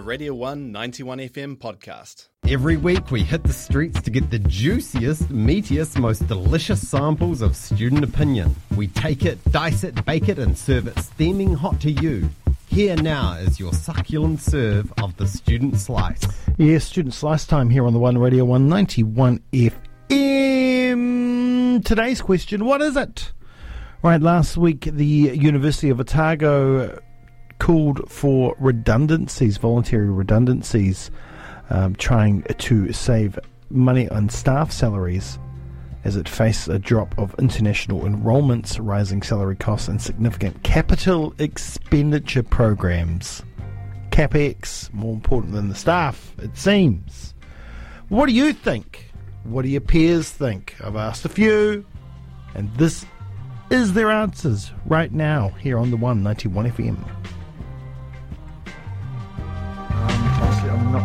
a Radio 1 91 FM podcast. Every week we hit the streets to get the juiciest, meatiest, most delicious samples of student opinion. We take it, dice it, bake it, and serve it steaming hot to you. Here now is your succulent serve of the student slice. Yes, student slice time here on the One Radio 191 FM. Today's question, what is it? Right, last week the University of Otago called for redundancies, voluntary redundancies, um, trying to save money on staff salaries as it faced a drop of international enrolments, rising salary costs, and significant capital expenditure programs. CapEx, more important than the staff, it seems. What do you think? What do your peers think? I've asked a few, and this is their answers right now here on the 191 FM.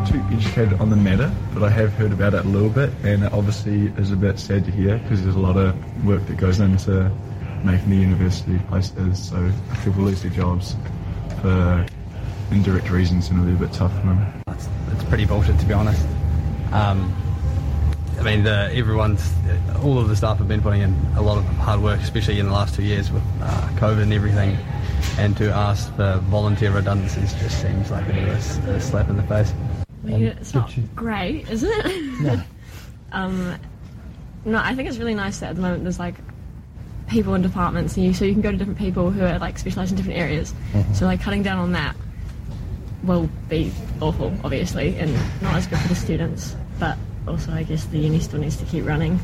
Too educated on the matter, but I have heard about it a little bit, and it obviously is a bit sad to hear because there's a lot of work that goes into making the university place. So people lose their jobs for indirect reasons, and it'll be a bit tough for them. It's, it's pretty bullshit to be honest. Um, I mean, the, everyone's, all of the staff have been putting in a lot of hard work, especially in the last two years with uh, COVID and everything. And to ask for volunteer redundancies just seems like a bit of a, a slap in the face. I mean, it's not great, is it? No. um, no, I think it's really nice that at the moment there's like people in departments, and you, so you can go to different people who are like specialised in different areas. So like cutting down on that will be awful, obviously, and not as good for the students. But also, I guess the uni still needs to keep running.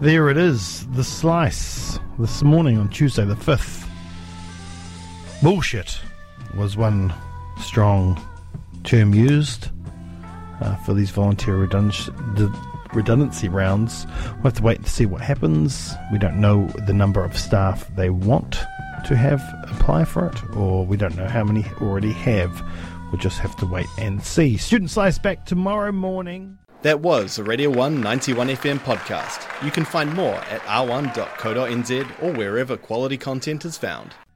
There it is, the slice this morning on Tuesday the 5th. Bullshit was one strong term used uh, for these volunteer redundancy, rounds. We'll have to wait to see what happens. We don't know the number of staff they want to have apply for it, or we don't know how many already have. We'll just have to wait and see. Student Slice back tomorrow morning. That was a Radio 1 91 FM podcast. You can find more at r1.co.nz or wherever quality content is found.